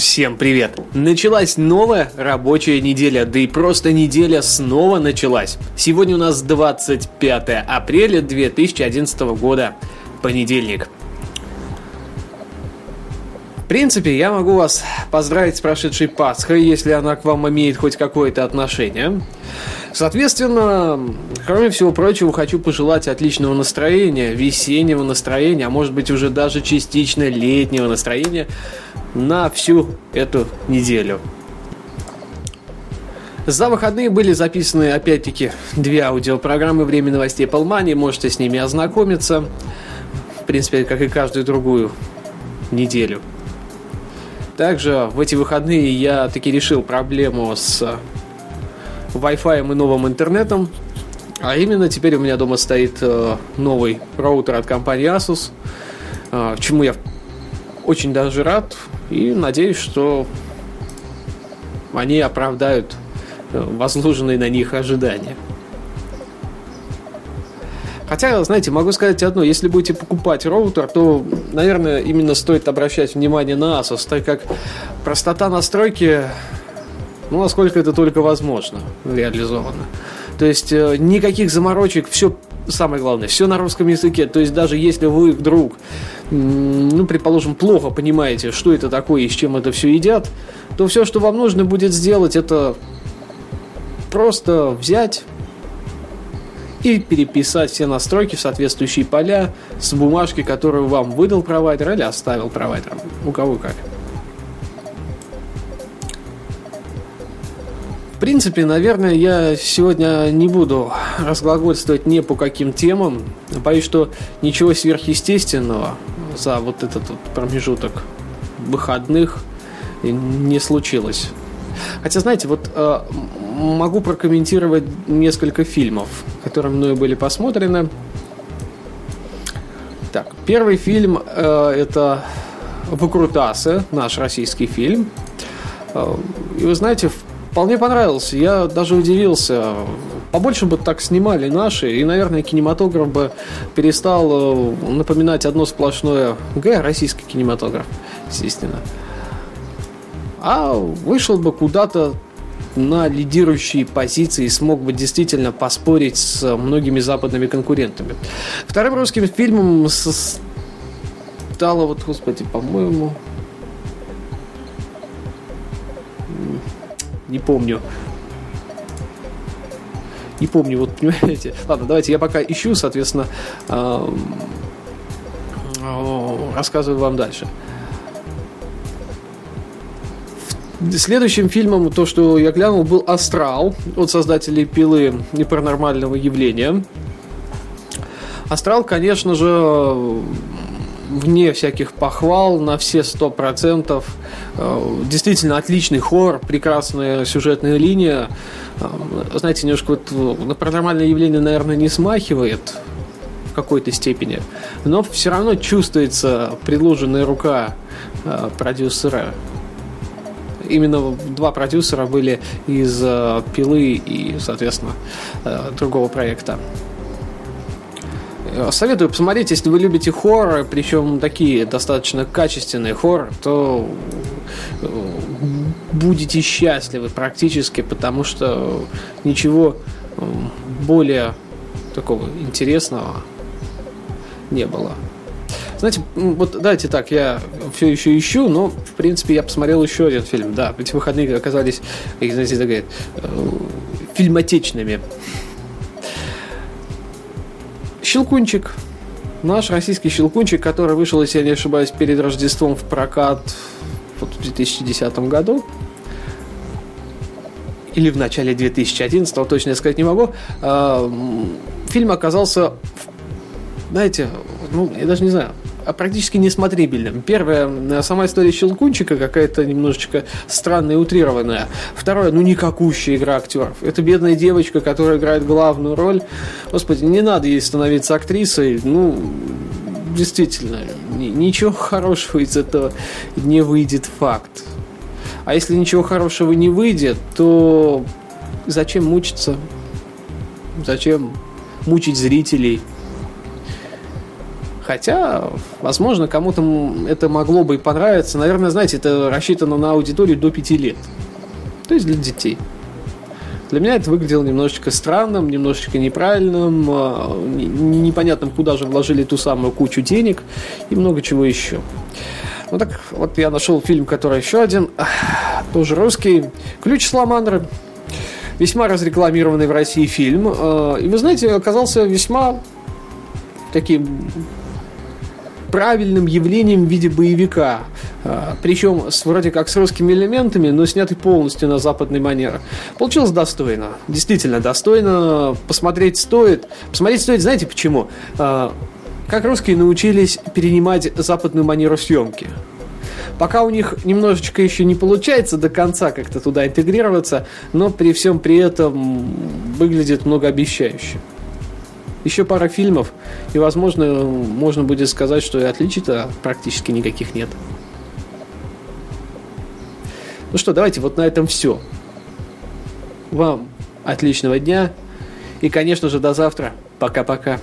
Всем привет! Началась новая рабочая неделя, да и просто неделя снова началась. Сегодня у нас 25 апреля 2011 года, понедельник. В принципе, я могу вас поздравить с прошедшей Пасхой, если она к вам имеет хоть какое-то отношение. Соответственно, кроме всего прочего, хочу пожелать отличного настроения, весеннего настроения, а может быть уже даже частично летнего настроения на всю эту неделю. За выходные были записаны, опять-таки, две аудиопрограммы «Время новостей Полмани». Можете с ними ознакомиться. В принципе, как и каждую другую неделю. Также в эти выходные я таки решил проблему с Wi-Fi и новым интернетом. А именно теперь у меня дома стоит э, новый роутер от компании Asus, э, чему я очень даже рад и надеюсь, что они оправдают э, возложенные на них ожидания. Хотя, знаете, могу сказать одно, если будете покупать роутер, то, наверное, именно стоит обращать внимание на Asus, так как простота настройки, ну, насколько это только возможно, реализована. То есть э, никаких заморочек, все самое главное, все на русском языке. То есть даже если вы вдруг, ну, предположим, плохо понимаете, что это такое и с чем это все едят, то все, что вам нужно будет сделать, это просто взять, и переписать все настройки в соответствующие поля с бумажки, которую вам выдал провайдер или оставил провайдер. У кого как. Принципе, наверное, я сегодня не буду разглагольствовать не по каким темам. Боюсь, что ничего сверхъестественного за вот этот вот промежуток выходных не случилось. Хотя, знаете, вот э, могу прокомментировать несколько фильмов, которые мною были посмотрены. Так, первый фильм э, это Выкрутасы, наш российский фильм. Э, и вы знаете, вполне понравился. Я даже удивился. Побольше бы так снимали наши, и, наверное, кинематограф бы перестал э, напоминать одно сплошное Г, российский кинематограф, естественно. А вышел бы куда-то на лидирующие позиции и смог бы действительно поспорить с многими западными конкурентами. Вторым русским фильмом стало, вот, господи, по-моему, не помню. Не помню, вот понимаете. Ладно, давайте я пока ищу, соответственно, рассказываю вам дальше. Следующим фильмом, то, что я глянул, был «Астрал» от создателей «Пилы» и «Паранормального явления». «Астрал», конечно же, вне всяких похвал, на все сто процентов. Э, действительно отличный хор, прекрасная сюжетная линия. Э, знаете, немножко вот на паранормальное явление, наверное, не смахивает в какой-то степени, но все равно чувствуется предложенная рука э, продюсера именно два продюсера были из э, «Пилы» и, соответственно, э, другого проекта. Э, советую посмотреть, если вы любите хорроры, причем такие достаточно качественные хорроры, то будете счастливы практически, потому что ничего более такого интересного не было. Знаете, вот давайте так, я все еще ищу, но, в принципе, я посмотрел еще один фильм. Да, эти выходные оказались, как знаете, так говорят, э, фильмотечными. Щелкунчик. Наш российский щелкунчик, который вышел, если я не ошибаюсь, перед Рождеством в прокат вот в 2010 году или в начале 2011, точно сказать не могу. А, фильм оказался, знаете, ну, я даже не знаю, практически несмотрибельным. Первое, э, сама история Щелкунчика какая-то немножечко странная и утрированная. Второе, ну никакущая игра актеров. Это бедная девочка, которая играет главную роль. Господи, не надо ей становиться актрисой. Ну, действительно, ничего хорошего из этого не выйдет факт. А если ничего хорошего не выйдет, то зачем мучиться? Зачем мучить зрителей? Хотя, возможно, кому-то это могло бы и понравиться. Наверное, знаете, это рассчитано на аудиторию до 5 лет. То есть для детей. Для меня это выглядело немножечко странным, немножечко неправильным, а, непонятным, куда же вложили ту самую кучу денег и много чего еще. Ну так, вот я нашел фильм, который еще один, тоже русский, «Ключ Саламандры». Весьма разрекламированный в России фильм. А, и вы знаете, оказался весьма таким правильным явлением в виде боевика. А, Причем с, вроде как с русскими элементами, но снятый полностью на западный манер. Получилось достойно. Действительно достойно. Посмотреть стоит. Посмотреть стоит, знаете почему? А, как русские научились перенимать западную манеру съемки. Пока у них немножечко еще не получается до конца как-то туда интегрироваться, но при всем при этом выглядит многообещающе еще пара фильмов, и, возможно, можно будет сказать, что и отличий-то практически никаких нет. Ну что, давайте вот на этом все. Вам отличного дня. И, конечно же, до завтра. Пока-пока.